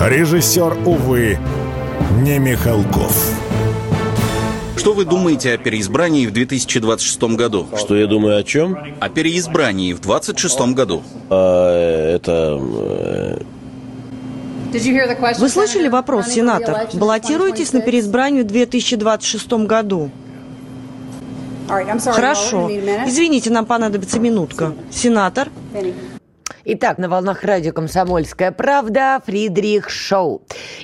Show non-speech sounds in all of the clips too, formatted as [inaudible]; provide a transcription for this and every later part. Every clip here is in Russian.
Режиссер, увы, не Михалков. Что вы думаете о переизбрании в 2026 году? Что я думаю о чем? О переизбрании в 2026 году. А, это... э, Вы слышали вопрос, сенатор? Баллотируетесь на переизбрание в 2026 году? Хорошо. Извините, нам понадобится минутка. Сенатор? Итак, на волнах радио «Комсомольская правда» Фридрих Шоу.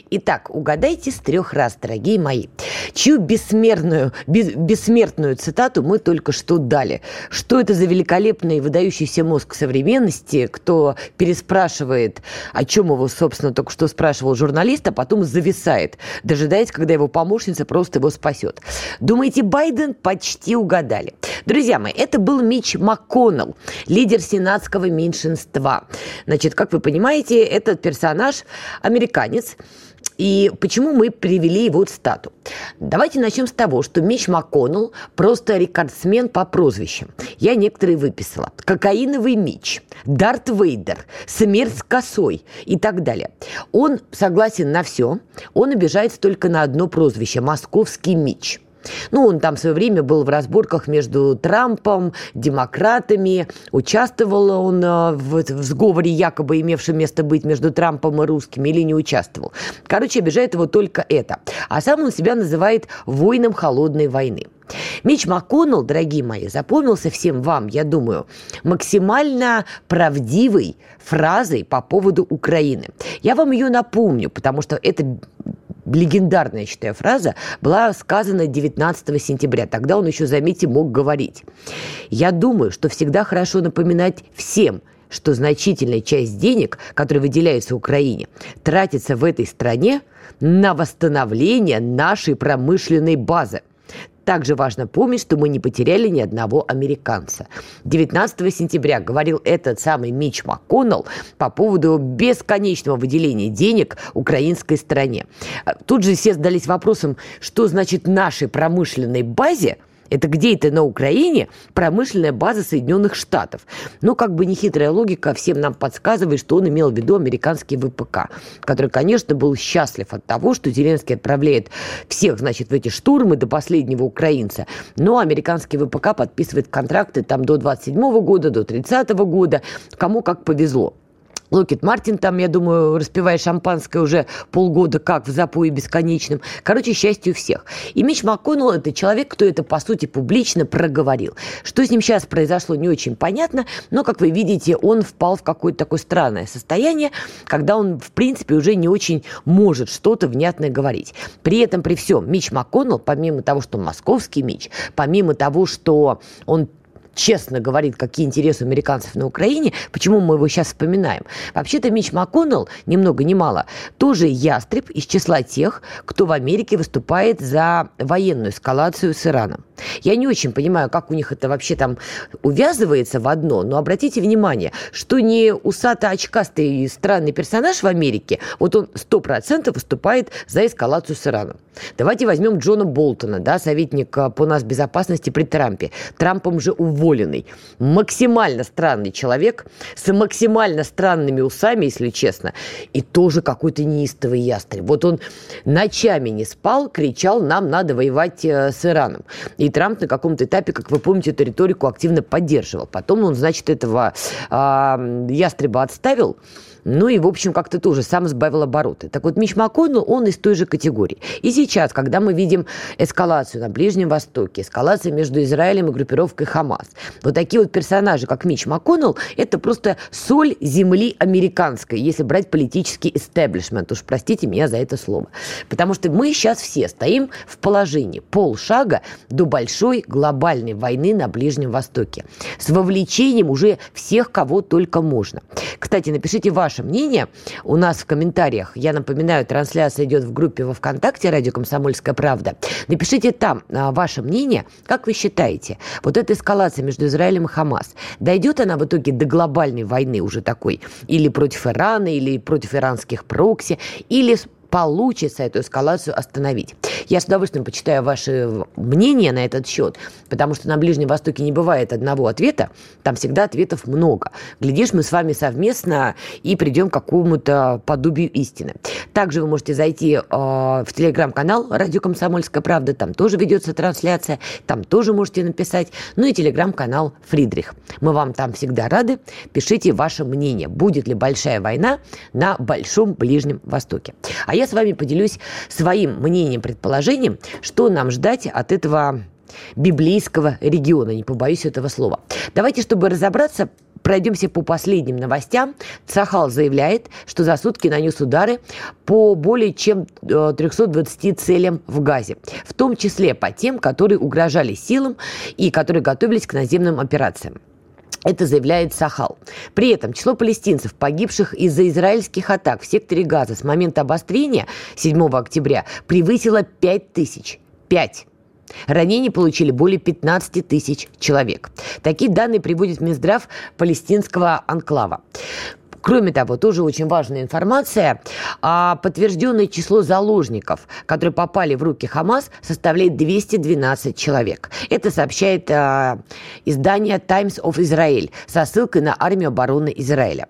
Итак, угадайте с трех раз, дорогие мои, чью бессмертную, бес- бессмертную цитату мы только что дали. Что это за великолепный выдающийся мозг современности, кто переспрашивает, о чем его, собственно, только что спрашивал журналист, а потом зависает, дожидаясь, когда его помощница просто его спасет. Думаете, Байден почти угадали. Друзья мои, это был Мич МакКоннелл, лидер сенатского меньшинства. Значит, как вы понимаете, этот персонаж американец, и почему мы привели его цитату? Давайте начнем с того, что Мич МакКоннелл просто рекордсмен по прозвищам. Я некоторые выписала. Кокаиновый Мич, Дарт Вейдер, Смерть с косой и так далее. Он согласен на все, он обижается только на одно прозвище – Московский Мич – ну, он там в свое время был в разборках между Трампом, демократами. Участвовал он э, в, в сговоре, якобы имевшем место быть между Трампом и русскими, или не участвовал. Короче, обижает его только это. А сам он себя называет воином холодной войны. Мич МакКоннелл, дорогие мои, запомнился всем вам, я думаю, максимально правдивой фразой по поводу Украины. Я вам ее напомню, потому что это легендарная, я считаю, фраза, была сказана 19 сентября. Тогда он еще, заметьте, мог говорить. Я думаю, что всегда хорошо напоминать всем, что значительная часть денег, которые выделяются Украине, тратится в этой стране на восстановление нашей промышленной базы. Также важно помнить, что мы не потеряли ни одного американца. 19 сентября говорил этот самый Мич МакКоннелл по поводу бесконечного выделения денег украинской стране. Тут же все задались вопросом, что значит нашей промышленной базе – это где это на Украине промышленная база Соединенных Штатов. Ну, как бы нехитрая логика всем нам подсказывает, что он имел в виду американский ВПК, который, конечно, был счастлив от того, что Зеленский отправляет всех, значит, в эти штурмы до последнего украинца. Но американский ВПК подписывает контракты там до 27 года, до 30 года, кому как повезло. Локет Мартин там, я думаю, распивая шампанское уже полгода, как в запое бесконечном. Короче, счастью всех. И Мич МакКоннелл – это человек, кто это, по сути, публично проговорил. Что с ним сейчас произошло, не очень понятно, но, как вы видите, он впал в какое-то такое странное состояние, когда он, в принципе, уже не очень может что-то внятное говорить. При этом, при всем, Мич МакКоннелл, помимо того, что он московский Мич, помимо того, что он честно говорит, какие интересы американцев на Украине, почему мы его сейчас вспоминаем. Вообще-то Мич МакКоннелл, ни много ни мало, тоже ястреб из числа тех, кто в Америке выступает за военную эскалацию с Ираном. Я не очень понимаю, как у них это вообще там увязывается в одно, но обратите внимание, что не усато-очкастый странный персонаж в Америке, вот он сто процентов выступает за эскалацию с Ираном. Давайте возьмем Джона Болтона, да, советник по нас безопасности при Трампе. Трампом же уволенный. Максимально странный человек с максимально странными усами, если честно. И тоже какой-то неистовый ястреб. Вот он ночами не спал, кричал, нам надо воевать э, с Ираном. И Трамп на каком-то этапе, как вы помните, эту риторику активно поддерживал. Потом он, значит, этого э, ястреба отставил, ну и, в общем, как-то тоже сам сбавил обороты. Так вот, Мич МакКоннелл, он из той же категории. И сейчас, когда мы видим эскалацию на Ближнем Востоке, эскалацию между Израилем и группировкой Хамас, вот такие вот персонажи, как Мич МакКоннелл, это просто соль земли американской, если брать политический истеблишмент. Уж простите меня за это слово. Потому что мы сейчас все стоим в положении полшага до большой глобальной войны на Ближнем Востоке. С вовлечением уже всех, кого только можно. Кстати, напишите ваше ваше мнение. У нас в комментариях, я напоминаю, трансляция идет в группе во ВКонтакте «Радио Комсомольская правда». Напишите там а, ваше мнение, как вы считаете, вот эта эскалация между Израилем и Хамас, дойдет она в итоге до глобальной войны уже такой, или против Ирана, или против иранских прокси, или получится эту эскалацию остановить. Я с удовольствием почитаю ваши мнения на этот счет, потому что на Ближнем Востоке не бывает одного ответа, там всегда ответов много. Глядишь, мы с вами совместно и придем к какому-то подобию истины. Также вы можете зайти э, в телеграм-канал «Радио Комсомольская правда», там тоже ведется трансляция, там тоже можете написать, ну и телеграм-канал «Фридрих». Мы вам там всегда рады. Пишите ваше мнение, будет ли большая война на Большом Ближнем Востоке. А я с вами поделюсь своим мнением, предположением, что нам ждать от этого библейского региона, не побоюсь этого слова. Давайте, чтобы разобраться, Пройдемся по последним новостям. Цахал заявляет, что за сутки нанес удары по более чем 320 э, целям в Газе, в том числе по тем, которые угрожали силам и которые готовились к наземным операциям. Это заявляет Сахал. При этом число палестинцев, погибших из-за израильских атак в секторе Газа с момента обострения 7 октября превысило 5 тысяч. 5. Ранений получили более 15 тысяч человек. Такие данные приводит Минздрав палестинского анклава. Кроме того, тоже очень важная информация. А подтвержденное число заложников, которые попали в руки Хамас, составляет 212 человек. Это сообщает а, издание Times of Israel со ссылкой на армию обороны Израиля.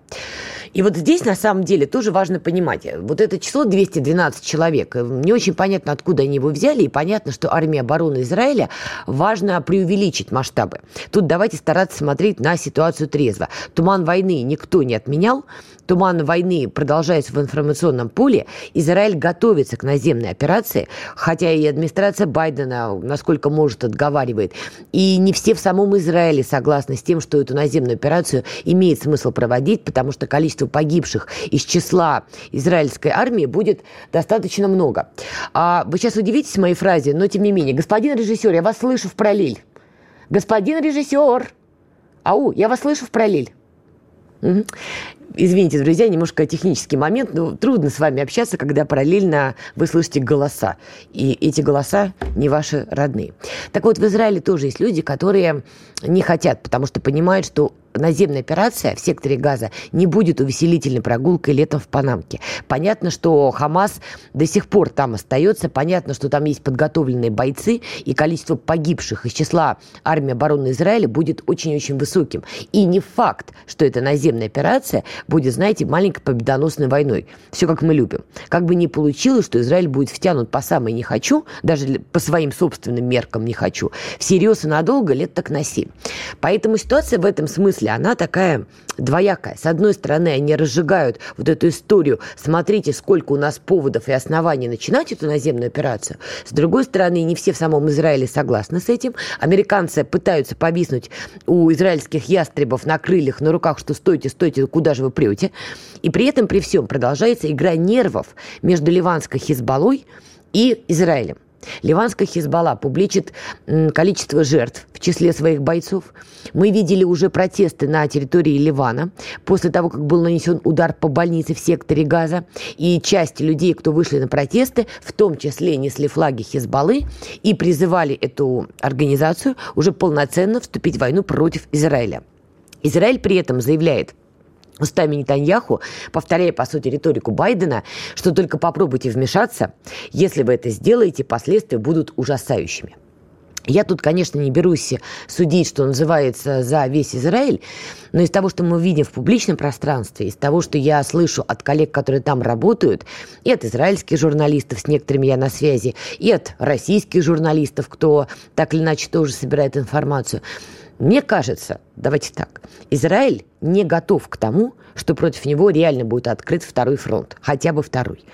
И вот здесь на самом деле тоже важно понимать, вот это число 212 человек, не очень понятно, откуда они его взяли, и понятно, что армия обороны Израиля важно преувеличить масштабы. Тут давайте стараться смотреть на ситуацию трезво. Туман войны никто не отменял, туман войны продолжается в информационном поле, Израиль готовится к наземной операции, хотя и администрация Байдена, насколько может, отговаривает. И не все в самом Израиле согласны с тем, что эту наземную операцию имеет смысл проводить, потому что количество погибших из числа израильской армии будет достаточно много. А вы сейчас удивитесь моей фразе, но тем не менее, господин режиссер, я вас слышу в параллель. Господин режиссер! Ау, я вас слышу в параллель. Угу. Извините, друзья, немножко технический момент, но трудно с вами общаться, когда параллельно вы слышите голоса. И эти голоса не ваши родные. Так вот, в Израиле тоже есть люди, которые не хотят, потому что понимают, что наземная операция в секторе Газа не будет увеселительной прогулкой летом в Панамке. Понятно, что Хамас до сих пор там остается, понятно, что там есть подготовленные бойцы, и количество погибших из числа армии обороны Израиля будет очень-очень высоким. И не факт, что эта наземная операция будет, знаете, маленькой победоносной войной. Все как мы любим. Как бы ни получилось, что Израиль будет втянут по самой не хочу, даже по своим собственным меркам не хочу, всерьез и надолго лет так на 7. Поэтому ситуация в этом смысле, она такая двоякая. С одной стороны, они разжигают вот эту историю, смотрите, сколько у нас поводов и оснований начинать эту наземную операцию. С другой стороны, не все в самом Израиле согласны с этим. Американцы пытаются повиснуть у израильских ястребов на крыльях, на руках, что стойте, стойте, куда же вы прете. И при этом, при всем, продолжается игра нервов между ливанской Хизбаллой и Израилем. Ливанская Хизбалла публичит количество жертв в числе своих бойцов. Мы видели уже протесты на территории Ливана после того, как был нанесен удар по больнице в секторе Газа. И часть людей, кто вышли на протесты, в том числе несли флаги Хизбаллы и призывали эту организацию уже полноценно вступить в войну против Израиля. Израиль при этом заявляет – устами Нетаньяху, повторяя, по сути, риторику Байдена, что только попробуйте вмешаться, если вы это сделаете, последствия будут ужасающими. Я тут, конечно, не берусь судить, что называется, за весь Израиль, но из того, что мы видим в публичном пространстве, из того, что я слышу от коллег, которые там работают, и от израильских журналистов, с некоторыми я на связи, и от российских журналистов, кто так или иначе тоже собирает информацию, мне кажется, давайте так, Израиль не готов к тому, что против него реально будет открыт второй фронт, хотя бы второй.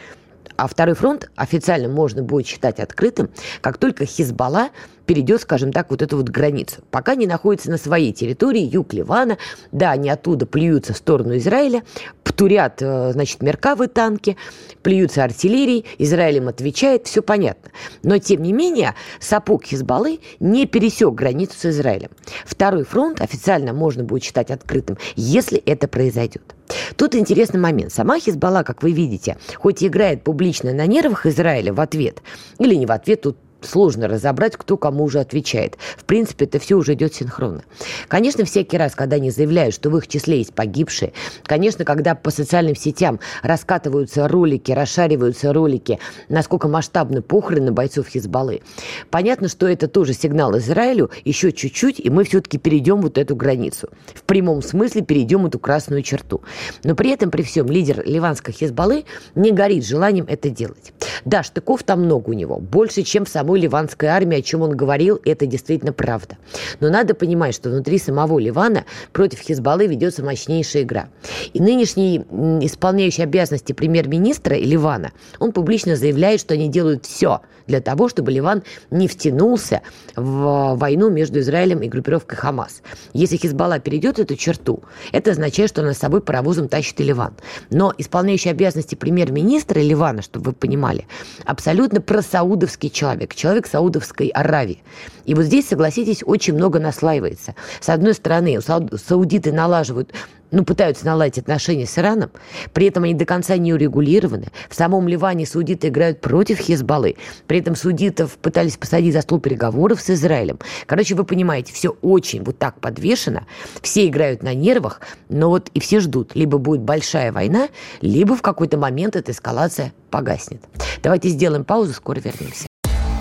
А второй фронт официально можно будет считать открытым, как только Хизбалла перейдет, скажем так, вот эту вот границу. Пока не находится на своей территории, юг Ливана, да, они оттуда плюются в сторону Израиля, птурят, э, значит, меркавы танки, плюются артиллерией, Израиль им отвечает, все понятно. Но, тем не менее, сапог Хизбаллы не пересек границу с Израилем. Второй фронт официально можно будет считать открытым, если это произойдет. Тут интересный момент. Сама Хизбалла, как вы видите, хоть и играет публично на нервах Израиля в ответ, или не в ответ, тут сложно разобрать, кто кому уже отвечает. В принципе, это все уже идет синхронно. Конечно, всякий раз, когда они заявляют, что в их числе есть погибшие, конечно, когда по социальным сетям раскатываются ролики, расшариваются ролики, насколько масштабны похороны бойцов Хизбаллы, понятно, что это тоже сигнал Израилю, еще чуть-чуть, и мы все-таки перейдем вот эту границу. В прямом смысле перейдем эту красную черту. Но при этом, при всем, лидер ливанской Хизбаллы не горит желанием это делать. Да, штыков там много у него, больше, чем в самой самой ливанской армии, о чем он говорил, это действительно правда. Но надо понимать, что внутри самого Ливана против Хизбаллы ведется мощнейшая игра. И нынешний исполняющий обязанности премьер-министра Ливана, он публично заявляет, что они делают все для того, чтобы Ливан не втянулся в войну между Израилем и группировкой Хамас. Если Хизбалла перейдет эту черту, это означает, что она с собой паровозом тащит и Ливан. Но исполняющий обязанности премьер-министра Ливана, чтобы вы понимали, абсолютно просаудовский человек, человек Саудовской Аравии. И вот здесь, согласитесь, очень много наслаивается. С одной стороны, саудиты налаживают ну, пытаются наладить отношения с Ираном, при этом они до конца не урегулированы. В самом Ливане судиты играют против Хизбаллы, при этом судитов пытались посадить за стол переговоров с Израилем. Короче, вы понимаете, все очень вот так подвешено, все играют на нервах, но вот и все ждут, либо будет большая война, либо в какой-то момент эта эскалация погаснет. Давайте сделаем паузу, скоро вернемся.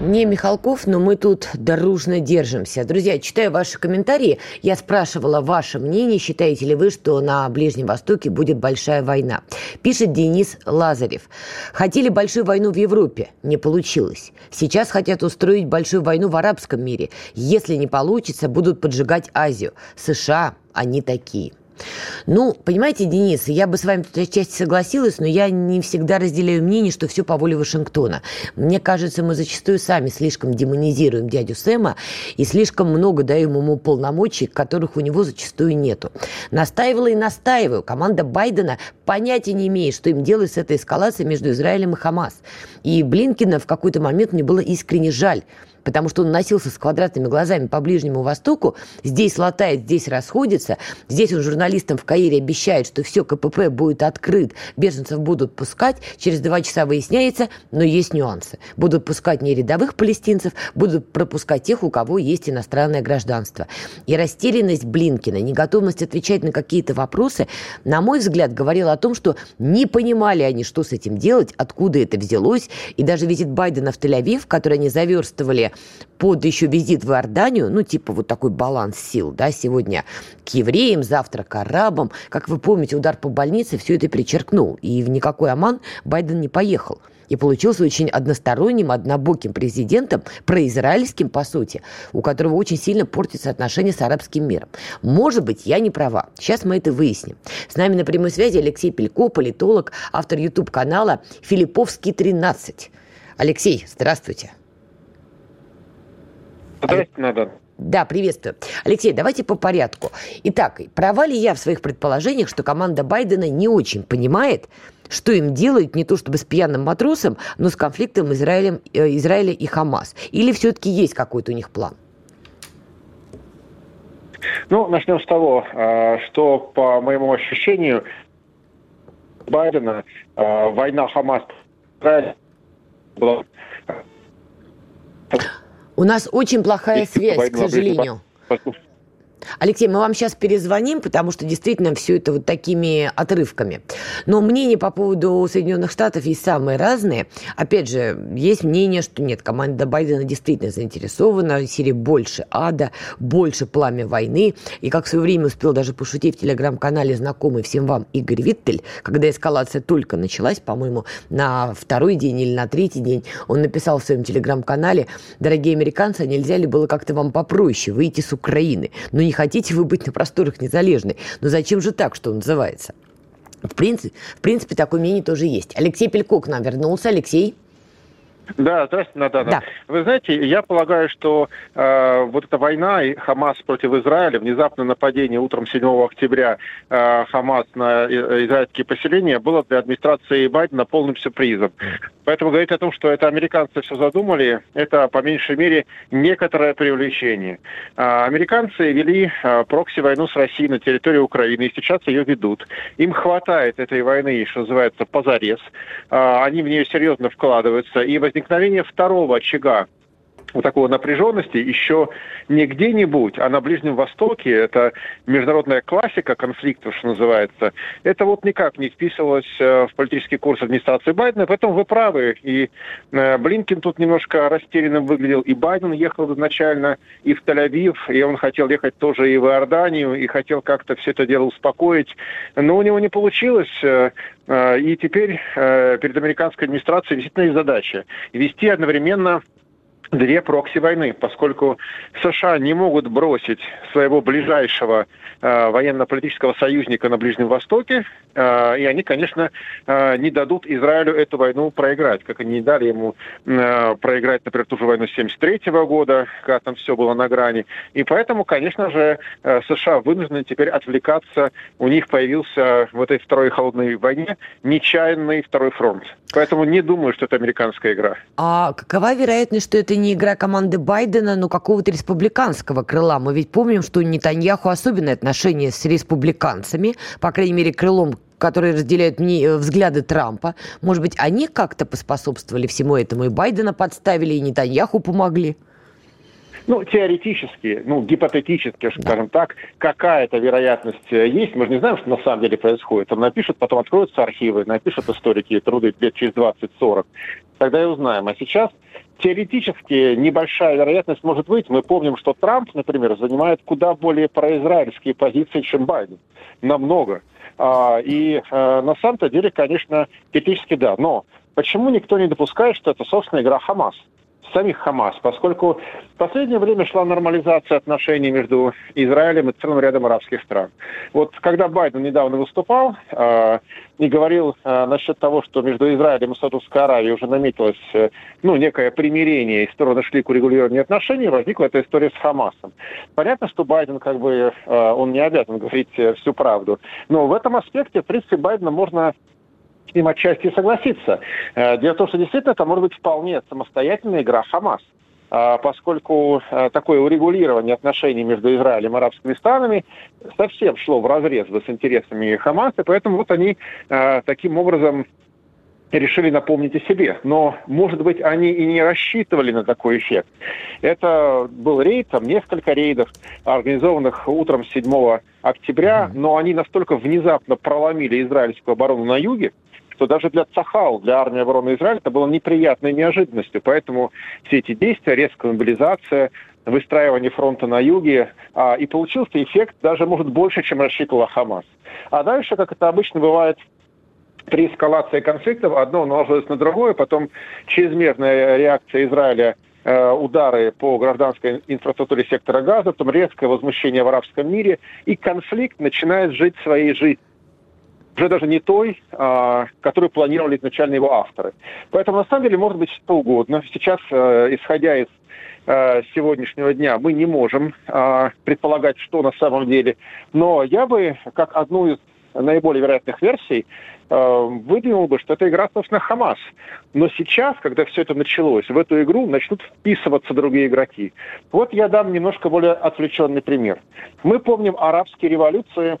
Не Михалков, но мы тут дружно держимся. Друзья, читаю ваши комментарии. Я спрашивала ваше мнение. Считаете ли вы, что на Ближнем Востоке будет большая война? Пишет Денис Лазарев. Хотели большую войну в Европе. Не получилось. Сейчас хотят устроить большую войну в арабском мире. Если не получится, будут поджигать Азию. США, они такие. Ну, понимаете, Денис, я бы с вами тут отчасти согласилась, но я не всегда разделяю мнение, что все по воле Вашингтона. Мне кажется, мы зачастую сами слишком демонизируем дядю Сэма и слишком много даем ему полномочий, которых у него зачастую нету. Настаивала и настаиваю. Команда Байдена понятия не имеет, что им делать с этой эскалацией между Израилем и Хамас. И Блинкина в какой-то момент мне было искренне жаль, потому что он носился с квадратными глазами по Ближнему Востоку, здесь латает, здесь расходится, здесь он журналистам в Каире обещает, что все, КПП будет открыт, беженцев будут пускать, через два часа выясняется, но есть нюансы. Будут пускать не рядовых палестинцев, будут пропускать тех, у кого есть иностранное гражданство. И растерянность Блинкина, неготовность отвечать на какие-то вопросы, на мой взгляд, говорила о том, что не понимали они, что с этим делать, откуда это взялось, и даже визит Байдена в Тель-Авив, который они заверстывали под еще визит в Иорданию, ну, типа вот такой баланс сил, да, сегодня к евреям, завтра к арабам. Как вы помните, удар по больнице все это перечеркнул, и в никакой Оман Байден не поехал и получился очень односторонним, однобоким президентом, произраильским, по сути, у которого очень сильно портятся отношения с арабским миром. Может быть, я не права. Сейчас мы это выясним. С нами на прямой связи Алексей Пелько, политолог, автор YouTube-канала «Филипповский 13». Алексей, здравствуйте. Здравствуйте, Надан. Да, приветствую. Алексей, давайте по порядку. Итак, права ли я в своих предположениях, что команда Байдена не очень понимает, что им делать не то чтобы с пьяным матросом, но с конфликтом Израилем, э, Израиля и Хамас? Или все-таки есть какой-то у них план? Ну, начнем с того, э, что, по моему ощущению, Байдена э, война Хамас была у нас очень плохая связь, к сожалению. Алексей, мы вам сейчас перезвоним, потому что действительно все это вот такими отрывками. Но мнения по поводу Соединенных Штатов есть самые разные. Опять же, есть мнение, что нет, команда Байдена действительно заинтересована, в Сирии больше ада, больше пламя войны. И как в свое время успел даже пошутить в телеграм-канале знакомый всем вам Игорь Виттель, когда эскалация только началась, по-моему, на второй день или на третий день, он написал в своем телеграм-канале, дорогие американцы, а нельзя ли было как-то вам попроще выйти с Украины? Но не хотите вы быть на просторах незалежной. Но зачем же так, что называется? В принципе, в принципе, такое мнение тоже есть. Алексей Пельков к нам вернулся. Алексей? Да, здравствуйте, Наталья. Да. Вы знаете, я полагаю, что э, вот эта война и Хамас против Израиля, внезапное нападение утром 7 октября э, Хамас на израильские поселения было для администрации Байдена полным сюрпризом. Поэтому говорить о том, что это американцы все задумали, это по меньшей мере некоторое привлечение. Э, американцы вели э, прокси-войну с Россией на территории Украины и сейчас ее ведут. Им хватает этой войны, что называется, позарез. Э, они в нее серьезно вкладываются и возникает возникновение второго очага вот такого напряженности еще не где-нибудь, а на Ближнем Востоке, это международная классика конфликтов, что называется, это вот никак не вписывалось э, в политический курс администрации Байдена, поэтому вы правы. И э, Блинкин тут немножко растерянным выглядел, и Байден ехал изначально и в Тель-Авив, и он хотел ехать тоже и в Иорданию, и хотел как-то все это дело успокоить, но у него не получилось, э, и теперь перед американской администрацией действительно есть задача вести одновременно две прокси-войны, поскольку США не могут бросить своего ближайшего э, военно-политического союзника на Ближнем Востоке, э, и они, конечно, э, не дадут Израилю эту войну проиграть, как они не дали ему э, проиграть, например, ту же войну 73 -го года, когда там все было на грани. И поэтому, конечно же, э, США вынуждены теперь отвлекаться. У них появился в этой второй холодной войне нечаянный второй фронт. Поэтому не думаю, что это американская игра. А какова вероятность, что это не игра команды Байдена, но какого-то республиканского крыла. Мы ведь помним, что у Нетаньяху особенные отношения с республиканцами, по крайней мере, крылом которые разделяют э, взгляды Трампа. Может быть, они как-то поспособствовали всему этому, и Байдена подставили, и Нетаньяху помогли? Ну, теоретически, ну, гипотетически, скажем так, какая-то вероятность э, есть. Мы же не знаем, что на самом деле происходит. Там напишут, потом откроются архивы, напишут историки труды лет через 20-40. Тогда и узнаем. А сейчас теоретически небольшая вероятность может быть. Мы помним, что Трамп, например, занимает куда более произраильские позиции, чем Байден. Намного. А, и а, на самом-то деле, конечно, теоретически да. Но почему никто не допускает, что это, собственно, игра Хамас? Самих Хамас, поскольку в последнее время шла нормализация отношений между Израилем и целым рядом арабских стран. Вот когда Байден недавно выступал э, и говорил э, насчет того, что между Израилем и Саудовской Аравией уже наметилось э, ну, некое примирение, и стороны шли к урегулированию отношений, возникла эта история с Хамасом. Понятно, что Байден как бы, э, он не обязан говорить э, всю правду, но в этом аспекте, в принципе, Байдена можно с ним отчасти согласиться. Э, дело в том, что действительно это может быть вполне самостоятельная игра Хамас а, поскольку э, такое урегулирование отношений между Израилем и арабскими странами совсем шло в разрез с интересами Хамаса, поэтому вот они э, таким образом решили напомнить о себе. Но, может быть, они и не рассчитывали на такой эффект. Это был рейд, там несколько рейдов, организованных утром 7 октября, но они настолько внезапно проломили израильскую оборону на юге, что даже для Цахал, для армии обороны Израиля, это было неприятной неожиданностью. Поэтому все эти действия, резкая мобилизация, выстраивание фронта на юге, а, и получился эффект даже, может, больше, чем рассчитывала Хамас. А дальше, как это обычно бывает при эскалации конфликтов, одно наложилось на другое, потом чрезмерная реакция Израиля э, удары по гражданской инфраструктуре сектора газа, потом резкое возмущение в арабском мире, и конфликт начинает жить своей жизнью уже даже не той, а, которую планировали изначально его авторы. Поэтому на самом деле может быть что угодно. Сейчас, э, исходя из э, сегодняшнего дня, мы не можем а, предполагать, что на самом деле. Но я бы, как одну из наиболее вероятных версий, э, выдвинул бы, что это игра, собственно, Хамас. Но сейчас, когда все это началось, в эту игру начнут вписываться другие игроки. Вот я дам немножко более отвлеченный пример. Мы помним арабские революции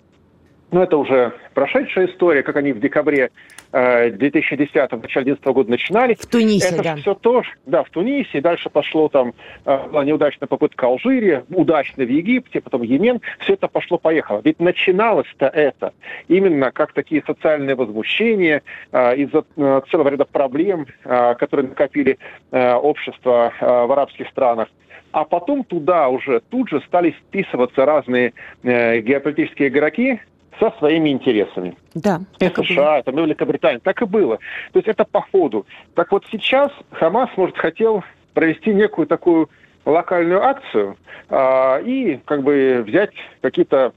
но это уже прошедшая история, как они в декабре 2010 э, начале 2011 года начинали. В Тунисе, это да. все тоже, да, в Тунисе, дальше пошло там, э, была неудачная попытка Алжире, удачно в Египте, потом Йемен, все это пошло-поехало. Ведь начиналось-то это именно как такие социальные возмущения э, из-за целого ряда проблем, которые накопили общество в арабских странах. А потом туда уже тут же стали вписываться разные геополитические игроки, со своими интересами. Да. Это США, это Великобритания. Так и было. То есть это по ходу. Так вот сейчас Хамас, может, хотел провести некую такую локальную акцию а, и как бы взять какие-то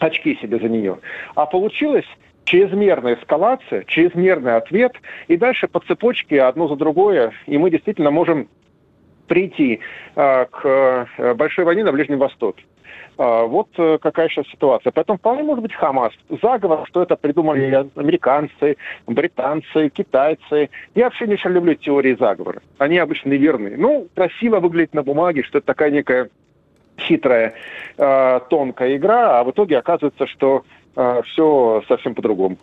очки себе за нее. А получилось чрезмерная эскалация, чрезмерный ответ, и дальше по цепочке одно за другое, и мы действительно можем прийти э, к большой войне на Ближнем Востоке. А, вот э, какая сейчас ситуация. Поэтому вполне может быть Хамас. Заговор, что это придумали американцы, британцы, китайцы. Я вообще не очень люблю теории заговора. Они обычно неверны. Ну, красиво выглядит на бумаге, что это такая некая хитрая, э, тонкая игра, а в итоге оказывается, что э, все совсем по-другому.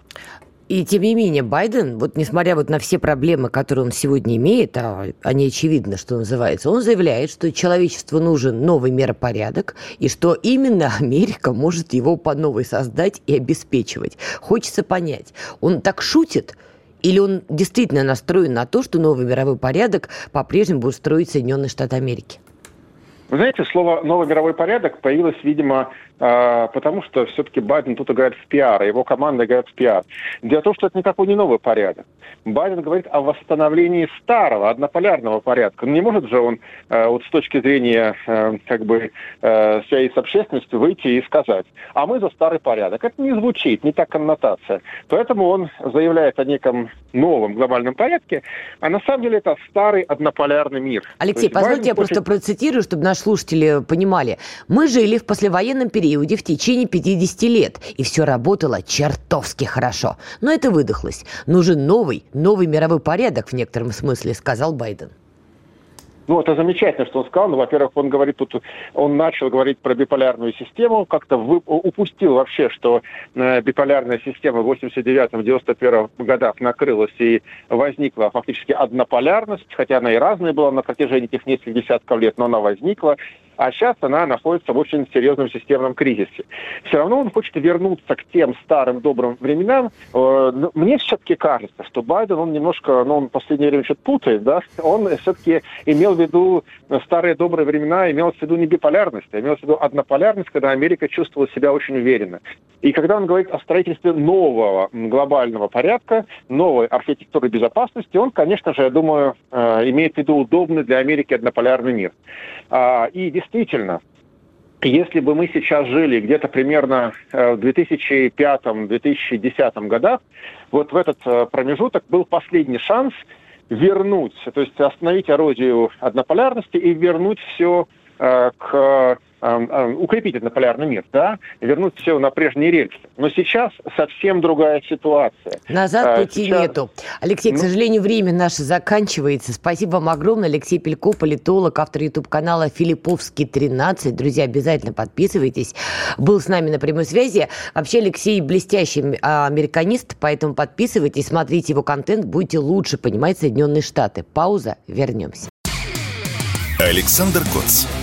И тем не менее, Байден, вот несмотря вот на все проблемы, которые он сегодня имеет, а они очевидно, что называется, он заявляет, что человечеству нужен новый миропорядок, и что именно [laughs] Америка может его по новой создать и обеспечивать. Хочется понять, он так шутит, или он действительно настроен на то, что новый мировой порядок по-прежнему будет строить Соединенные Штаты Америки? Вы знаете, слово «новый мировой порядок» появилось, видимо, потому что все-таки Байден тут играет в пиар, а его команда играет в пиар. Дело в том, что это никакой не новый порядок. Байден говорит о восстановлении старого, однополярного порядка. Не может же он а, вот с точки зрения как бы связи с общественностью выйти и сказать, а мы за старый порядок. Это не звучит, не так коннотация. Поэтому он заявляет о неком новом глобальном порядке, а на самом деле это старый однополярный мир. Алексей, позвольте Байден я просто процитирую, чтобы наши слушатели понимали. Мы жили в послевоенном периоде периоде в течение 50 лет, и все работало чертовски хорошо. Но это выдохлось. Нужен новый, новый мировой порядок в некотором смысле, сказал Байден. Ну, это замечательно, что он сказал. Ну, во-первых, он говорит тут, он начал говорить про биполярную систему, как-то вы, упустил вообще, что э, биполярная система в 89-91 годах накрылась и возникла фактически однополярность, хотя она и разная была на протяжении этих нескольких десятков лет, но она возникла а сейчас она находится в очень серьезном системном кризисе. Все равно он хочет вернуться к тем старым добрым временам. Э, мне все-таки кажется, что Байден, он немножко, ну, он в последнее время что-то путает, да, он все-таки имел в виду старые добрые времена, имел в виду не биполярность, а имел в виду однополярность, когда Америка чувствовала себя очень уверенно. И когда он говорит о строительстве нового глобального порядка, новой архитектуры безопасности, он, конечно же, я думаю, э, имеет в виду удобный для Америки однополярный мир. А, и действительно, если бы мы сейчас жили где-то примерно э, в 2005-2010 годах, вот в этот э, промежуток был последний шанс вернуть, то есть остановить эрозию однополярности и вернуть все к укрепить однополярный мир, да, вернуть все на прежние рельсы. Но сейчас совсем другая ситуация. Назад а, пути сейчас... нету. Алексей, к ну... сожалению, время наше заканчивается. Спасибо вам огромное. Алексей Пелько, политолог, автор YouTube-канала «Филипповский 13». Друзья, обязательно подписывайтесь. Был с нами на прямой связи. Вообще, Алексей блестящий а, американист, поэтому подписывайтесь, смотрите его контент, будете лучше понимать Соединенные Штаты. Пауза, вернемся. Александр Коц.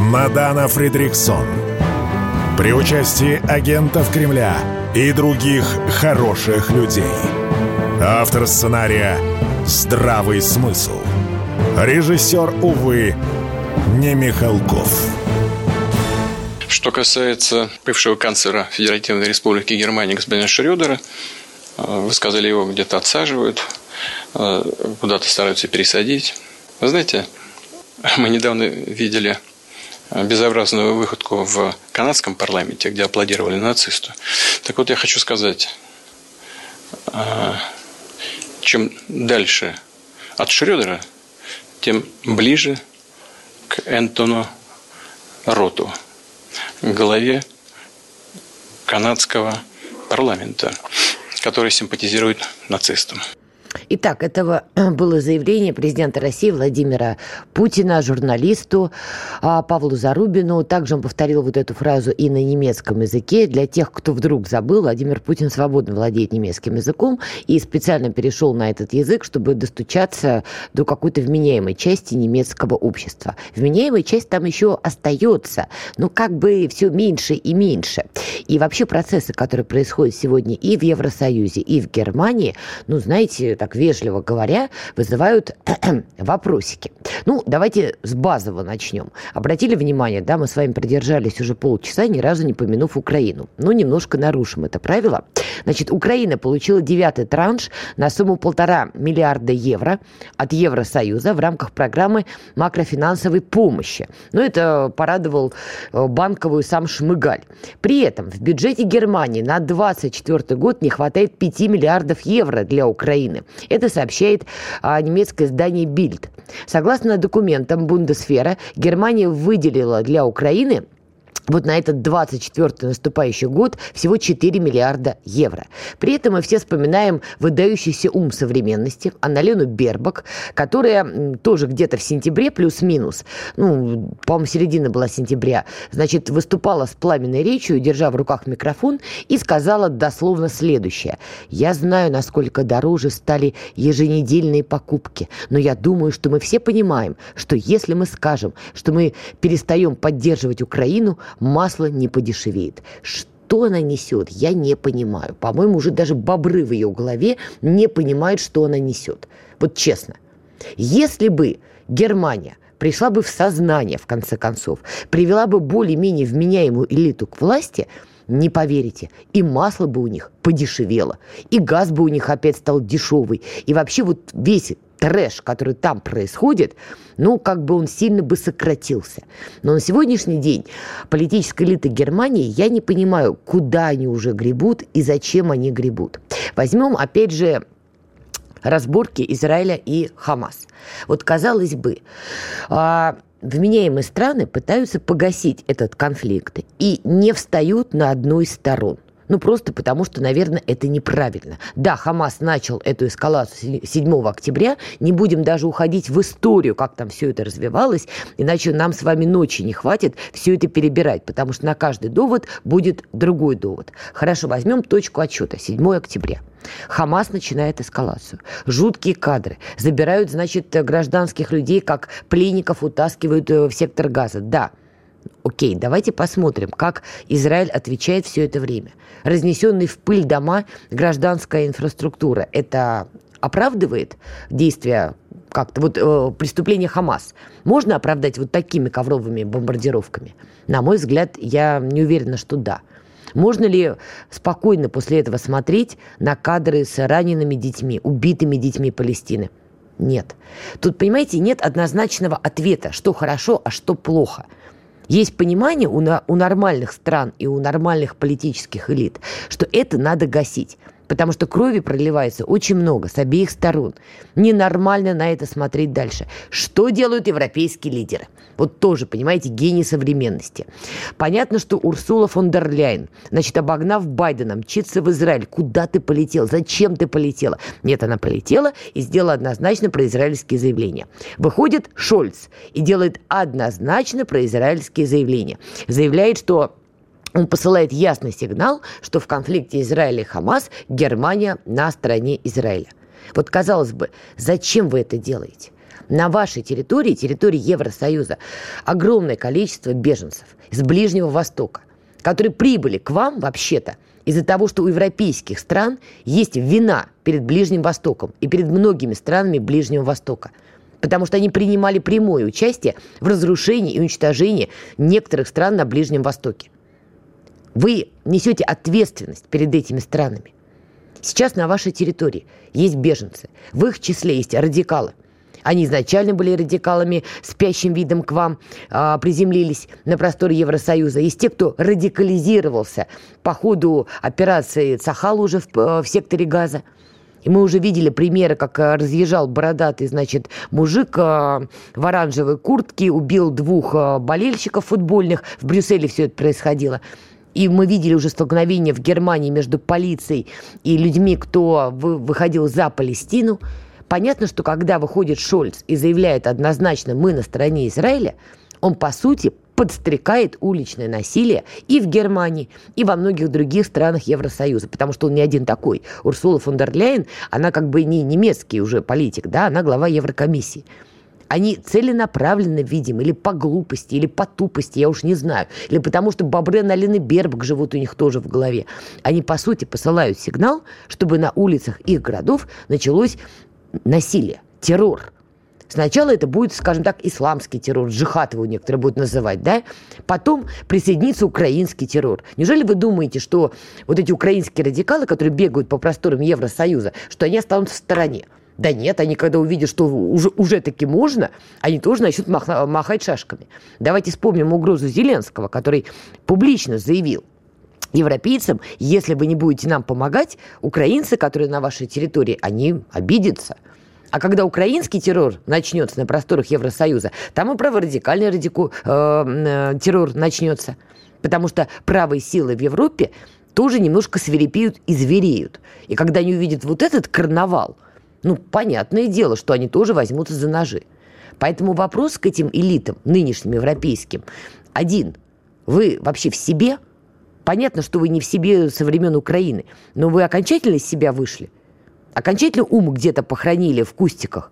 Мадана Фридриксон. При участии агентов Кремля и других хороших людей. Автор сценария «Здравый смысл». Режиссер, увы, не Михалков. Что касается бывшего канцлера Федеративной Республики Германии господина Шрёдера, э, вы сказали, его где-то отсаживают, э, куда-то стараются пересадить. Вы знаете, мы недавно видели безобразную выходку в канадском парламенте, где аплодировали нацисту. Так вот, я хочу сказать, а, чем дальше от Шрёдера, тем ближе к Энтону Роту, главе канадского парламента, который симпатизирует нацистам. Итак, это [clears throat] было заявление президента России Владимира Путина журналисту а, Павлу Зарубину. Также он повторил вот эту фразу и на немецком языке. Для тех, кто вдруг забыл, Владимир Путин свободно владеет немецким языком и специально перешел на этот язык, чтобы достучаться до какой-то вменяемой части немецкого общества. Вменяемая часть там еще остается, но как бы все меньше и меньше. И вообще процессы, которые происходят сегодня и в Евросоюзе, и в Германии, ну, знаете, так вежливо говоря, вызывают [clears throat] вопросики. Ну, давайте с базового начнем. Обратили внимание, да, мы с вами продержались уже полчаса, ни разу не помянув Украину. Ну, немножко нарушим это правило. Значит, Украина получила девятый транш на сумму полтора миллиарда евро от Евросоюза в рамках программы макрофинансовой помощи. Ну, это порадовал э, банковую сам Шмыгаль. При этом в бюджете Германии на 2024 год не хватает 5 миллиардов евро для Украины. Это сообщает а, немецкое издание «Бильд». Согласно документам Бундесфера, Германия выделила для Украины вот на этот 24-й наступающий год всего 4 миллиарда евро. При этом мы все вспоминаем выдающийся ум современности, Анналену Бербак, которая тоже где-то в сентябре плюс-минус, ну, по-моему, середина была сентября, значит, выступала с пламенной речью, держа в руках микрофон, и сказала дословно следующее. «Я знаю, насколько дороже стали еженедельные покупки, но я думаю, что мы все понимаем, что если мы скажем, что мы перестаем поддерживать Украину, масло не подешевеет. Что она несет, я не понимаю. По-моему, уже даже бобры в ее голове не понимают, что она несет. Вот честно. Если бы Германия пришла бы в сознание, в конце концов, привела бы более-менее вменяемую элиту к власти, не поверите, и масло бы у них подешевело, и газ бы у них опять стал дешевый, и вообще вот весь трэш, который там происходит, ну, как бы он сильно бы сократился. Но на сегодняшний день политическая элита Германии, я не понимаю, куда они уже гребут и зачем они гребут. Возьмем, опять же, разборки Израиля и Хамас. Вот казалось бы, а, вменяемые страны пытаются погасить этот конфликт и не встают на одну из сторон – ну, просто потому, что, наверное, это неправильно. Да, Хамас начал эту эскалацию 7 октября. Не будем даже уходить в историю, как там все это развивалось, иначе нам с вами ночи не хватит все это перебирать, потому что на каждый довод будет другой довод. Хорошо, возьмем точку отчета. 7 октября. Хамас начинает эскалацию. Жуткие кадры. Забирают, значит, гражданских людей, как пленников утаскивают э, в сектор газа. Да, Окей, давайте посмотрим, как Израиль отвечает все это время. Разнесенные в пыль дома, гражданская инфраструктура. Это оправдывает действия как-то вот э, преступление Хамас можно оправдать вот такими ковровыми бомбардировками? На мой взгляд, я не уверена, что да. Можно ли спокойно после этого смотреть на кадры с ранеными детьми, убитыми детьми Палестины? Нет. Тут, понимаете, нет однозначного ответа, что хорошо, а что плохо – есть понимание у, на, у нормальных стран и у нормальных политических элит, что это надо гасить потому что крови проливается очень много с обеих сторон. Ненормально на это смотреть дальше. Что делают европейские лидеры? Вот тоже, понимаете, гений современности. Понятно, что Урсула фон дер Ляйн, значит, обогнав Байдена, мчится в Израиль. Куда ты полетел? Зачем ты полетела? Нет, она полетела и сделала однозначно про израильские заявления. Выходит Шольц и делает однозначно про израильские заявления. Заявляет, что он посылает ясный сигнал, что в конфликте Израиля и Хамас Германия на стороне Израиля. Вот казалось бы, зачем вы это делаете? На вашей территории, территории Евросоюза, огромное количество беженцев из Ближнего Востока, которые прибыли к вам вообще-то из-за того, что у европейских стран есть вина перед Ближним Востоком и перед многими странами Ближнего Востока потому что они принимали прямое участие в разрушении и уничтожении некоторых стран на Ближнем Востоке. Вы несете ответственность перед этими странами. Сейчас на вашей территории есть беженцы. В их числе есть радикалы. Они изначально были радикалами, спящим видом к вам а, приземлились на просторе Евросоюза. Есть те, кто радикализировался по ходу операции Цахал уже в, в секторе Газа. И мы уже видели примеры, как э, разъезжал бородатый, значит, мужик э, в оранжевой куртке, убил двух э, болельщиков футбольных. В Брюсселе все это происходило. И мы видели уже столкновение в Германии между полицией и людьми, кто выходил за Палестину. Понятно, что когда выходит Шольц и заявляет однозначно «мы на стороне Израиля», он, по сути, подстрекает уличное насилие и в Германии, и во многих других странах Евросоюза, потому что он не один такой. Урсула фон дер Ляйен, она как бы не немецкий уже политик, да, она глава Еврокомиссии. Они целенаправленно, видим, или по глупости, или по тупости, я уж не знаю, или потому что Бобрен, Алина Бербак живут у них тоже в голове. Они, по сути, посылают сигнал, чтобы на улицах их городов началось насилие, террор – Сначала это будет, скажем так, исламский террор, джихад его некоторые будут называть, да? Потом присоединится украинский террор. Неужели вы думаете, что вот эти украинские радикалы, которые бегают по просторам Евросоюза, что они останутся в стороне? Да нет, они когда увидят, что уже, уже таки можно, они тоже начнут мах- махать шашками. Давайте вспомним угрозу Зеленского, который публично заявил, европейцам, если вы не будете нам помогать, украинцы, которые на вашей территории, они обидятся – а когда украинский террор начнется на просторах Евросоюза, там и праворадикальный радику, э, э, террор начнется. Потому что правые силы в Европе тоже немножко свирепеют и звереют. И когда они увидят вот этот карнавал, ну, понятное дело, что они тоже возьмутся за ножи. Поэтому вопрос к этим элитам, нынешним европейским, один. Вы вообще в себе? Понятно, что вы не в себе со времен Украины, но вы окончательно из себя вышли – окончательно ум где-то похоронили в кустиках,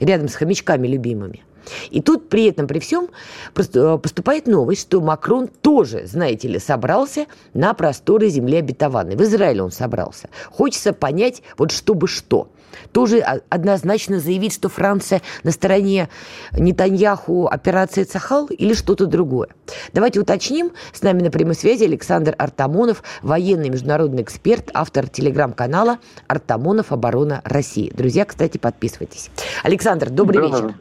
рядом с хомячками любимыми. И тут при этом, при всем, э, поступает новость, что Макрон тоже, знаете ли, собрался на просторы земли обетованной. В Израиле он собрался. Хочется понять, вот чтобы что – тоже однозначно заявить, что Франция на стороне Нетаньяху операции Цахал или что-то другое. Давайте уточним. С нами на прямой связи Александр Артамонов, военный международный эксперт, автор телеграм-канала «Артамонов. Оборона России». Друзья, кстати, подписывайтесь. Александр, добрый да, вечер.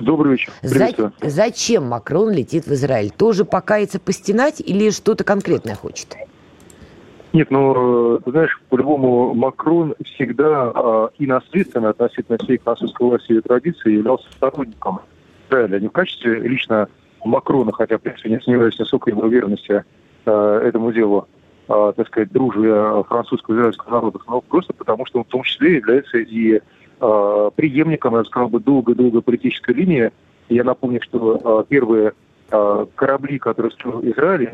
Добрый вечер. За, зачем Макрон летит в Израиль? Тоже покаяться, постенать или что-то конкретное хочет? Нет, ну, ты знаешь, по-любому Макрон всегда э, и наследственно относительно всей французской власти и традиции являлся сторонником Израиля. Не в качестве лично Макрона, хотя, в принципе, не сомневаюсь высокой его уверенности э, этому делу, э, так сказать, дружбе французского и израильского народов, но просто потому, что он в том числе является и э, преемником, я бы сказал бы, долго-долго политической линии. Я напомню, что э, первые корабли, которые строил Израиль,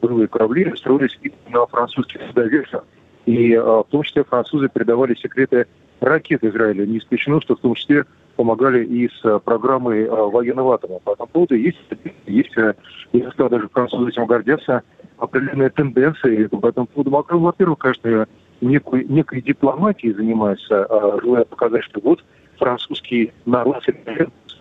боевые корабли, строились на французских судоверфях. И а, в том числе французы передавали секреты ракет Израилю. Не исключено, что в том числе помогали и с а, программой военного атома. По этому поводу есть, есть я сказал, даже французы этим гордятся, определенные тенденции. По этому поводу Макрон, во-первых, конечно, некой, некой дипломатией занимается, желая показать, что вот французский народ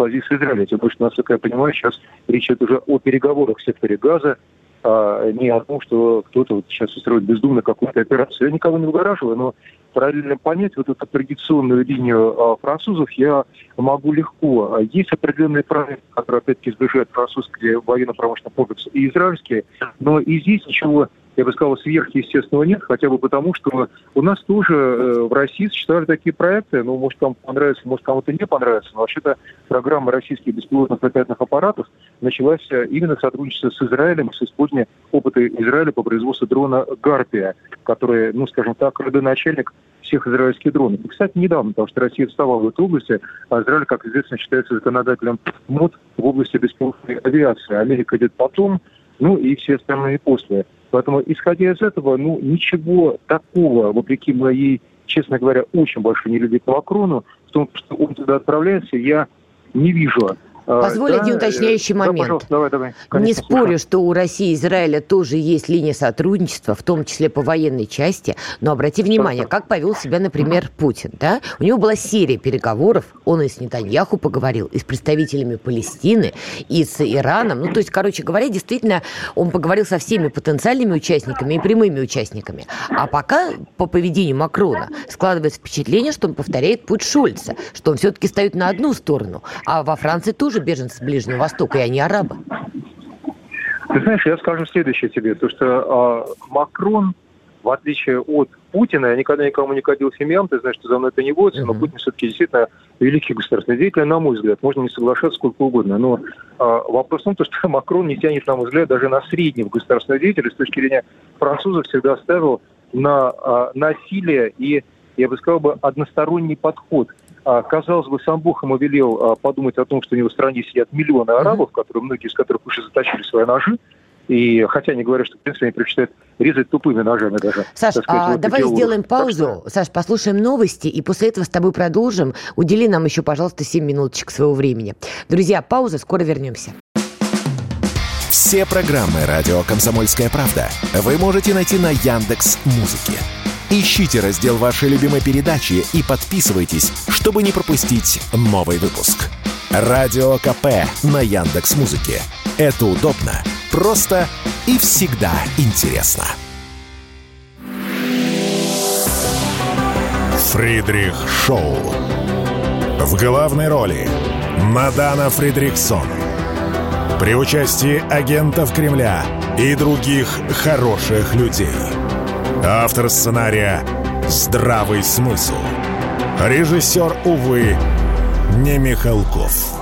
позиции Израиля. Тем более, что, насколько я понимаю, сейчас речь идет уже о переговорах в секторе газа, а не о том, что кто-то вот сейчас устроит бездумно какую-то операцию. Я никого не выгораживаю, но параллельно понять вот эту традиционную линию а, французов я могу легко. Есть определенные правила, которые, опять-таки, сближают французские военно-промышленный комплекс и израильские, но и здесь ничего я бы сказал, сверхъестественного нет, хотя бы потому, что у нас тоже э, в России существовали такие проекты, ну, может, кому понравится, может, кому-то не понравится, но вообще-то программа российских беспилотных летательных аппаратов началась э, именно в сотрудничестве с Израилем, с использованием опыта Израиля по производству дрона «Гарпия», который, ну, скажем так, родоначальник всех израильских дронов. И, кстати, недавно, потому что Россия вставала в этой области, а Израиль, как известно, считается законодателем МОД в области беспилотной авиации. Америка идет потом, ну и все остальные после. Поэтому, исходя из этого, ну, ничего такого, вопреки моей, честно говоря, очень большой нелюбви к Макрону, в том, что он туда отправляется, я не вижу. Позволь один уточняющий момент. Да, давай, давай. Конечно, Не спорю, что у России и Израиля тоже есть линия сотрудничества, в том числе по военной части, но обрати внимание, как повел себя, например, Путин. Да? У него была серия переговоров, он и с Нетаньяху поговорил, и с представителями Палестины, и с Ираном. Ну, то есть, короче говоря, действительно, он поговорил со всеми потенциальными участниками и прямыми участниками. А пока по поведению Макрона складывается впечатление, что он повторяет путь Шольца, что он все-таки ставит на одну сторону, а во Франции тоже беженцы с Ближнего Востока, и они арабы. Ты знаешь, я скажу следующее тебе, то что э, Макрон, в отличие от Путина, я никогда никому не кадил семьям, ты знаешь, что за мной это не водится, но Путин все-таки действительно великий государственный деятель, на мой взгляд. Можно не соглашаться сколько угодно, но э, вопрос в том, что [laughs] Макрон не тянет, на мой взгляд, даже на среднего государственного деятеля с точки зрения французов всегда ставил на э, насилие и, я бы сказал, бы, односторонний подход – казалось бы, сам Бог ему велел а, подумать о том, что у него в стране сидят миллионы арабов, которые, многие из которых уже заточили свои ножи, и хотя они говорят, что, в принципе, они предпочитают резать тупыми ножами даже. Саш, сказать, а вот давай сделаем паузу. Что... Саш, послушаем новости, и после этого с тобой продолжим. Удели нам еще, пожалуйста, 7 минуточек своего времени. Друзья, пауза, скоро вернемся. Все программы «Радио Комсомольская правда» вы можете найти на Яндекс Музыке. Ищите раздел вашей любимой передачи и подписывайтесь, чтобы не пропустить новый выпуск. Радио КП на Яндекс Музыке. Это удобно, просто и всегда интересно. Фридрих Шоу. В главной роли Мадана Фридриксон. При участии агентов Кремля и других хороших людей – Автор сценария «Здравый смысл». Режиссер, увы, не Михалков.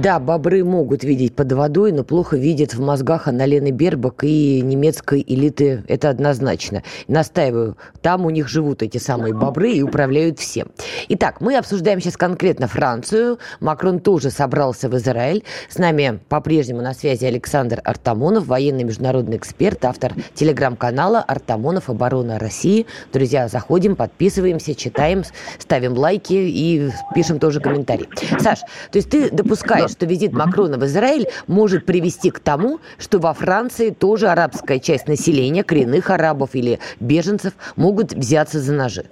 Да, бобры могут видеть под водой, но плохо видят в мозгах Анналены Бербак и немецкой элиты. Это однозначно. Настаиваю, там у них живут эти самые бобры и управляют всем. Итак, мы обсуждаем сейчас конкретно Францию. Макрон тоже собрался в Израиль. С нами по-прежнему на связи Александр Артамонов, военный международный эксперт, автор телеграм-канала «Артамонов. Оборона России». Друзья, заходим, подписываемся, читаем, ставим лайки и пишем тоже комментарии. Саш, то есть ты допускаешь, что визит Макрона в Израиль может привести к тому, что во Франции тоже арабская часть населения, коренных арабов или беженцев, могут взяться за ножи?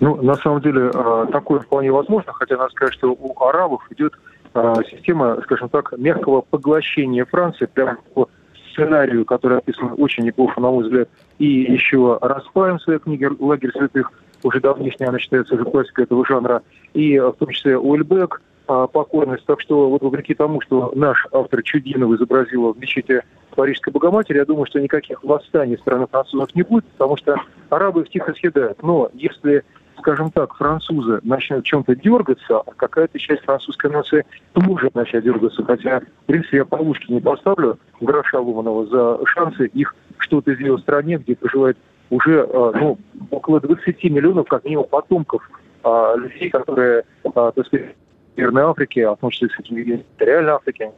Ну, на самом деле, э, такое вполне возможно, хотя надо сказать, что у арабов идет э, система, скажем так, мягкого поглощения Франции прямо по сценарию, который описан очень неплохо, на мой взгляд, и еще Распаем в своей книге «Лагерь святых», уже давнишняя, она считается уже классикой этого жанра, и в том числе Уэльбек, а, покорность. Так что вот вопреки тому, что наш автор Чудинов изобразил в мечети Парижской Богоматери, я думаю, что никаких восстаний страны французов не будет, потому что арабы их тихо съедают. Но если скажем так, французы начнут чем-то дергаться, а какая-то часть французской нации может начать дергаться. Хотя, в принципе, я полушки не поставлю гроша ломаного за шансы их что-то сделать в стране, где проживает уже а, ну, около 20 миллионов, как минимум, потомков а, людей, которые, так сказать, Северной Африки, а в том числе, кстати, в Территориальной Африке.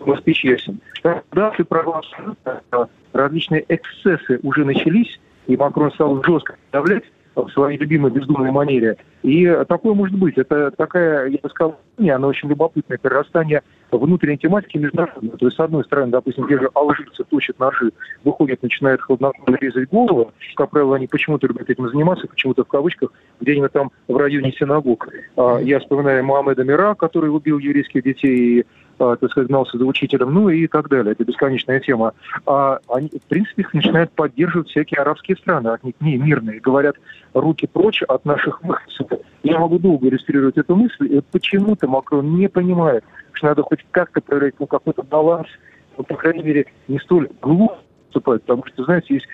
Москвич ясен. Да, ты права, различные эксцессы уже начались, и Макрон стал жестко давлять в своей любимой бездумной манере. И такое может быть. Это такая, я бы сказал, она очень любопытное перерастание внутренней тематики международной. То есть, с одной стороны, допустим, те же алжирцы точат ножи, выходят, начинают хладнокровно резать голову. Как правило, они почему-то любят этим заниматься, почему-то в кавычках, где-нибудь там в районе синагог. А, я вспоминаю Моhamеда Мира, который убил еврейских детей и а, так сказать, гнался за учителем, ну и так далее. Это бесконечная тема. А они, в принципе, их начинают поддерживать всякие арабские страны, от них не мирные. Говорят, руки прочь от наших выходцев. Я могу долго иллюстрировать эту мысль, и почему-то Макрон не понимает, что надо хоть как-то проявлять ну, какой-то баланс, ну, по крайней мере, не столь глупо поступать, потому что, знаете, есть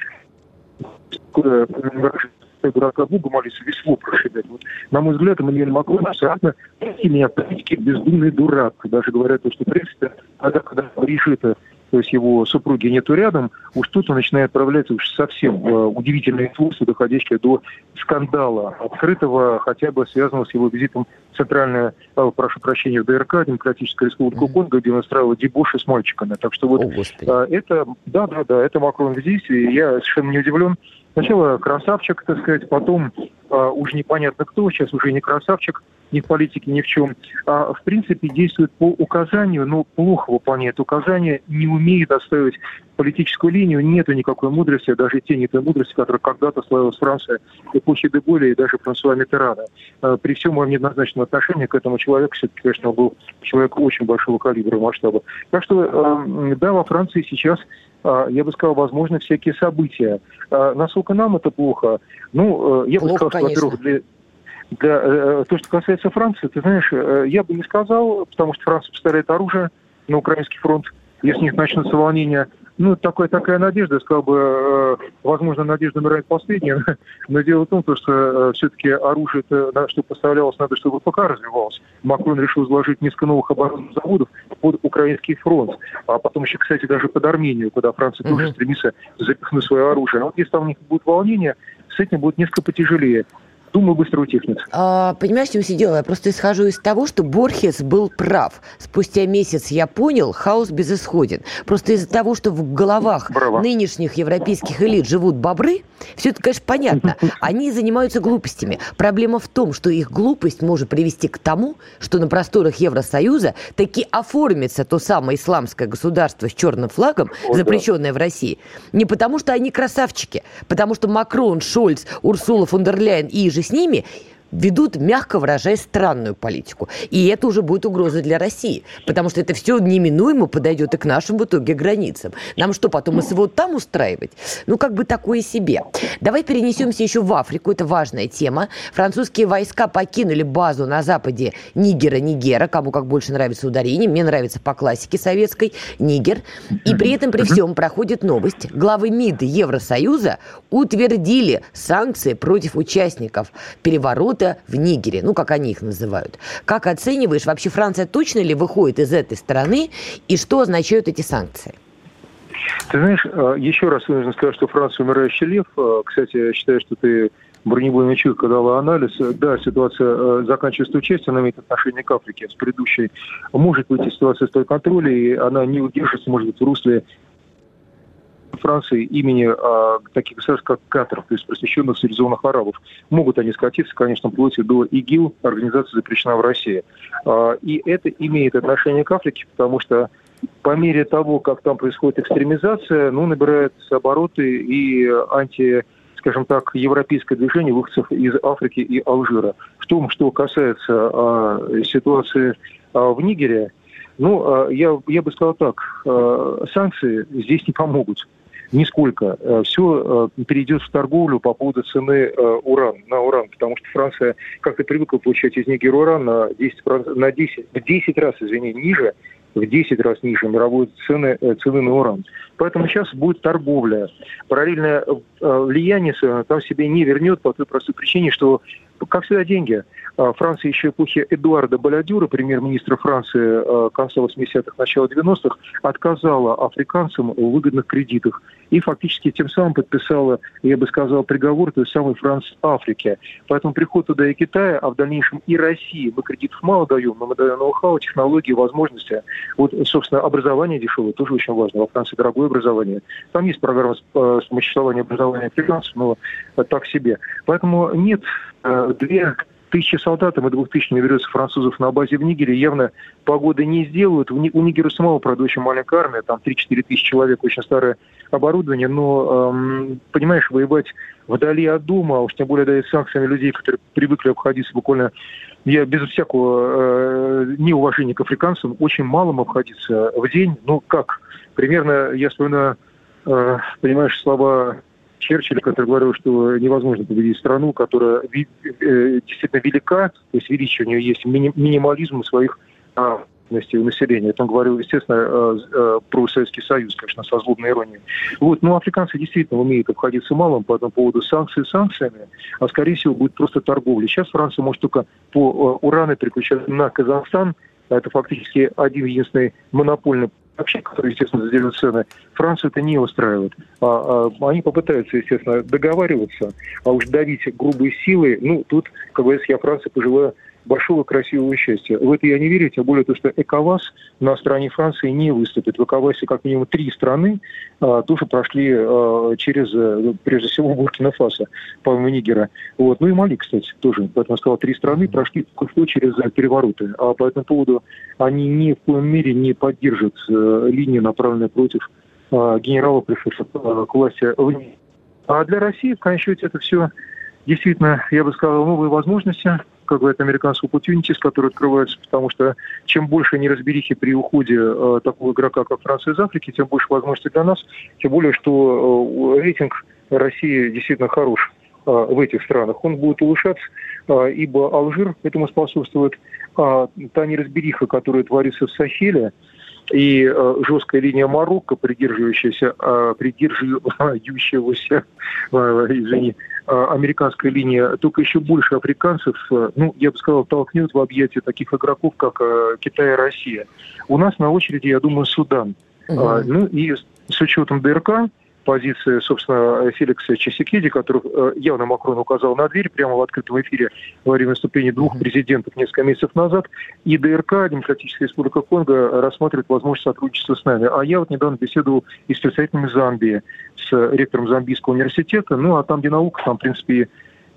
дурака Бога молиться, весло прошибать. Вот, на мой взгляд, Эммануэль Макрон абсолютно, меня, политики, бездумный дурак. Даже говорят, что, в принципе, когда, когда это то есть его супруги нету рядом, уж тут он начинает проявляться уж совсем э, удивительные свойства, доходящие до скандала открытого, хотя бы связанного с его визитом в Центральное, э, прошу прощения, в ДРК, Демократическая Республика mm-hmm. Конго, где он устраивал дебоши с мальчиками. Так что вот oh, э, это, да, да, да, это Макрон в действии. Я совершенно не удивлен. Сначала красавчик, так сказать, потом а, уж непонятно кто, сейчас уже не красавчик, ни в политике, ни в чем, а в принципе действует по указанию, но плохо выполняет указания, не умеет оставить политическую линию, нету никакой мудрости, даже тени той мудрости, которая когда-то славилась Франция эпохи де Голля и даже Франсуа Миттерана. А, при всем моем неоднозначном отношении к этому человеку, все-таки, конечно, он был человек очень большого калибра, масштаба. Так что, а, да, во Франции сейчас я бы сказал, возможно, всякие события. Насколько нам это плохо? Ну, я плохо, бы сказал, что, во-первых, для, для, э, то, что касается Франции, ты знаешь, э, я бы не сказал, потому что Франция поставляет оружие на украинский фронт, если у них начнутся волнения. Ну, такая, такая надежда, я сказал бы, э, возможно, надежда умирает последняя, [laughs] но дело в том, что все-таки оружие, -то, что поставлялось, надо, чтобы ВПК развивалось. Макрон решил заложить несколько новых оборонных заводов под украинский фронт, а потом еще, кстати, даже под Армению, куда Франция тоже стремится запихнуть свое оружие. А вот если там у них будут волнения, с этим будет несколько потяжелее думаю, быстро утихнет. А, понимаешь, что дело? Я просто исхожу из того, что Борхес был прав. Спустя месяц я понял, хаос безысходен. Просто из-за того, что в головах Браво. нынешних европейских элит живут бобры, все это, конечно, понятно. [laughs] Они занимаются глупостями. Проблема в том, что их глупость может привести к тому, что на просторах Евросоюза таки оформится то самое исламское государство с черным флагом, О, запрещенное да. в России. Не потому, что они красавчики, потому что Макрон, Шольц, Урсула фон дер Ляйен и же с ними ведут, мягко выражая, странную политику. И это уже будет угроза для России, потому что это все неминуемо подойдет и к нашим в итоге границам. Нам что, потом и вот там устраивать? Ну, как бы такое себе. Давай перенесемся еще в Африку, это важная тема. Французские войска покинули базу на западе Нигера, Нигера, кому как больше нравится ударение, мне нравится по классике советской, Нигер. И при этом, при всем, проходит новость. Главы МИД Евросоюза утвердили санкции против участников переворота переворота в Нигере, ну, как они их называют. Как оцениваешь, вообще Франция точно ли выходит из этой страны, и что означают эти санкции? Ты знаешь, э, еще раз нужно сказать, что Франция умирающий лев. Э, кстати, я считаю, что ты бронебойный чуйка дала анализ. Да, ситуация э, заканчивается частью, она имеет отношение к Африке. С предыдущей может выйти ситуация из-под контроля, и она не удержится, может быть, в русле Франции имени а, таких государств, как Катар, то есть просвещенных цивилизованных арабов. Могут они скатиться, конечно, вплоть до ИГИЛ, организация запрещена в России. А, и это имеет отношение к Африке, потому что по мере того, как там происходит экстремизация, ну, набирает обороты и анти скажем так, европейское движение выходцев из Африки и Алжира. В том, что касается а, ситуации а, в Нигере, ну, а, я, я бы сказал так, а, санкции здесь не помогут нисколько. Э, Все э, перейдет в торговлю по поводу цены э, уран, на уран, потому что Франция как-то привыкла получать из Нигера уран на 10, на 10, в 10 раз, извини, ниже, в 10 раз ниже мировой цены, цены на уран. Поэтому сейчас будет торговля. Параллельное влияние там себе не вернет по той простой причине, что, как всегда, деньги – а, Франция еще эпохи Эдуарда Балядюра, премьер-министра Франции а, конца 80-х, начала 90-х, отказала африканцам в выгодных кредитах и фактически тем самым подписала, я бы сказал, приговор той самой Франции Африке. Поэтому приход туда и Китая, а в дальнейшем и России, мы кредитов мало даем, но мы даем ноу-хау, технологии, возможности. Вот, собственно, образование дешевое тоже очень важно. Во Франции дорогое образование. Там есть программа самосуществования образования африканцев, но так себе. Поэтому нет э, две тысячи солдат, и двух тысяч не берется французов на базе в Нигере, явно погоды не сделают. У Нигера самого, правда, очень маленькая армия, там 3-4 тысячи человек, очень старое оборудование, но, эм, понимаешь, воевать вдали от дома, а уж тем более дать санкциями людей, которые привыкли обходиться буквально, я без всякого э, неуважения к африканцам, очень малым обходиться в день, ну как, примерно, я вспоминаю, э, понимаешь, слова Черчилля, который говорил, что невозможно победить страну, которая э, действительно велика, то есть величие у нее есть, минимализм своих а, у населения. Это он говорил, естественно, э, э, про Советский Союз, конечно, со злобной иронией. Вот, но африканцы действительно умеют обходиться малым по этому поводу санкций санкциями, а скорее всего будет просто торговля. Сейчас Франция может только по урану переключаться на Казахстан, это фактически один единственный монопольный вообще, который, естественно, задержит цены, Францию это не устраивает. А, а, они попытаются, естественно, договариваться, а уж давить грубые силы, ну, тут, как говорится, я Франции пожелаю большого красивого счастья. В это я не верю, тем более то, что ЭКОВАС на стороне Франции не выступит. В ЭКОВАСе как минимум три страны а, тоже прошли а, через, э, прежде всего, Буркина-Фасо, по-моему, Нигера. Вот. Ну и Мали, кстати, тоже. Поэтому я сказал, три страны прошли что через перевороты. А по этому поводу они ни в коем мере не поддержат э, линию, направленную против э, генерала, пришедшего э, к власти А для России, в конечном счете, это все действительно, я бы сказал, новые возможности, как говорят американские opportunities, которые открываются, потому что чем больше неразберихи при уходе э, такого игрока, как Франция из Африки, тем больше возможностей для нас, тем более, что э, рейтинг России действительно хорош э, в этих странах. Он будет улучшаться, э, ибо Алжир этому способствует. А та неразбериха, которая творится в Сахеле, и э, жесткая линия Марокко, придерживающаяся, э, придерживающегося, э, [laughs] извини, э, американская линия, только еще больше африканцев, э, ну, я бы сказал, толкнет в объятия таких игроков, как э, Китай и Россия. У нас на очереди, я думаю, Судан. Угу. Ну и с учетом ДРК, позиции, собственно, Феликса Чесикеди, который э, явно Макрон указал на дверь прямо в открытом эфире во время выступления двух президентов несколько месяцев назад. И ДРК, Демократическая Республика Конго, рассматривает возможность сотрудничества с нами. А я вот недавно беседовал и с представителями Замбии, с ректором Замбийского университета. Ну, а там, где наука, там, в принципе,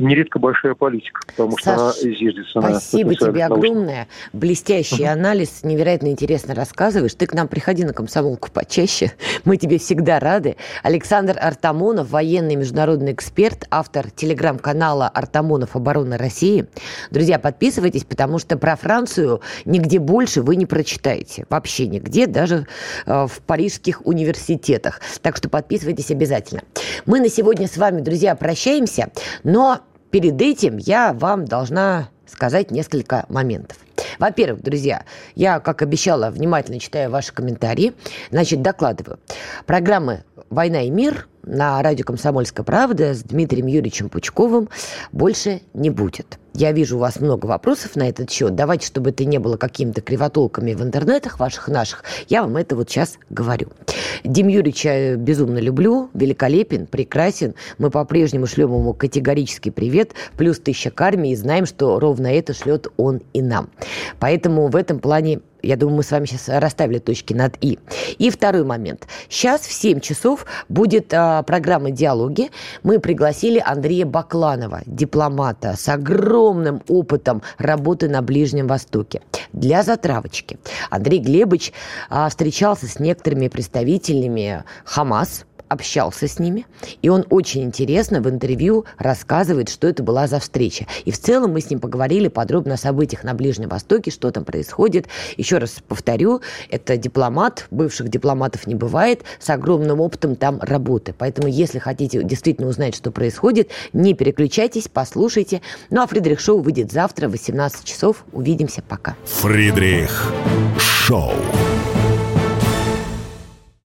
нередко большая политика, потому Саш, что она зиждется на... Спасибо тебе огромное. Блестящий uh анализ, невероятно интересно рассказываешь. Ты к нам приходи на комсомолку почаще. [laughs] Мы тебе всегда рады. Александр Артамонов, военный международный эксперт, автор телеграм-канала «Артамонов. Оборона России». Друзья, подписывайтесь, потому что про Францию нигде больше вы не прочитаете. Вообще нигде, даже э, в парижских университетах. Так что подписывайтесь обязательно. Мы на сегодня с вами, друзья, прощаемся, но Перед этим я вам должна сказать несколько моментов. Во-первых, друзья, я, как обещала, внимательно читаю ваши комментарии. Значит, докладываю. Программы «Война и мир» на радио «Комсомольская правда» с Дмитрием Юрьевичем Пучковым больше не будет. Я вижу у вас много вопросов на этот счет. Давайте, чтобы это не было какими-то кривотолками в интернетах ваших наших, я вам это вот сейчас говорю. Дим Юрьевича безумно люблю, великолепен, прекрасен. Мы по-прежнему шлем ему категорический привет, плюс тысяча к армии, и знаем, что ровно это шлет он и нам. Поэтому в этом плане я думаю, мы с вами сейчас расставили точки над «и». И второй момент. Сейчас в 7 часов будет а, программа «Диалоги». Мы пригласили Андрея Бакланова, дипломата с огромным опытом работы на Ближнем Востоке. Для затравочки. Андрей Глебович а, встречался с некоторыми представителями Хамас – общался с ними, и он очень интересно в интервью рассказывает, что это была за встреча. И в целом мы с ним поговорили подробно о событиях на Ближнем Востоке, что там происходит. Еще раз повторю, это дипломат, бывших дипломатов не бывает, с огромным опытом там работы. Поэтому, если хотите действительно узнать, что происходит, не переключайтесь, послушайте. Ну а Фридрих Шоу выйдет завтра в 18 часов. Увидимся. Пока. Фридрих Шоу.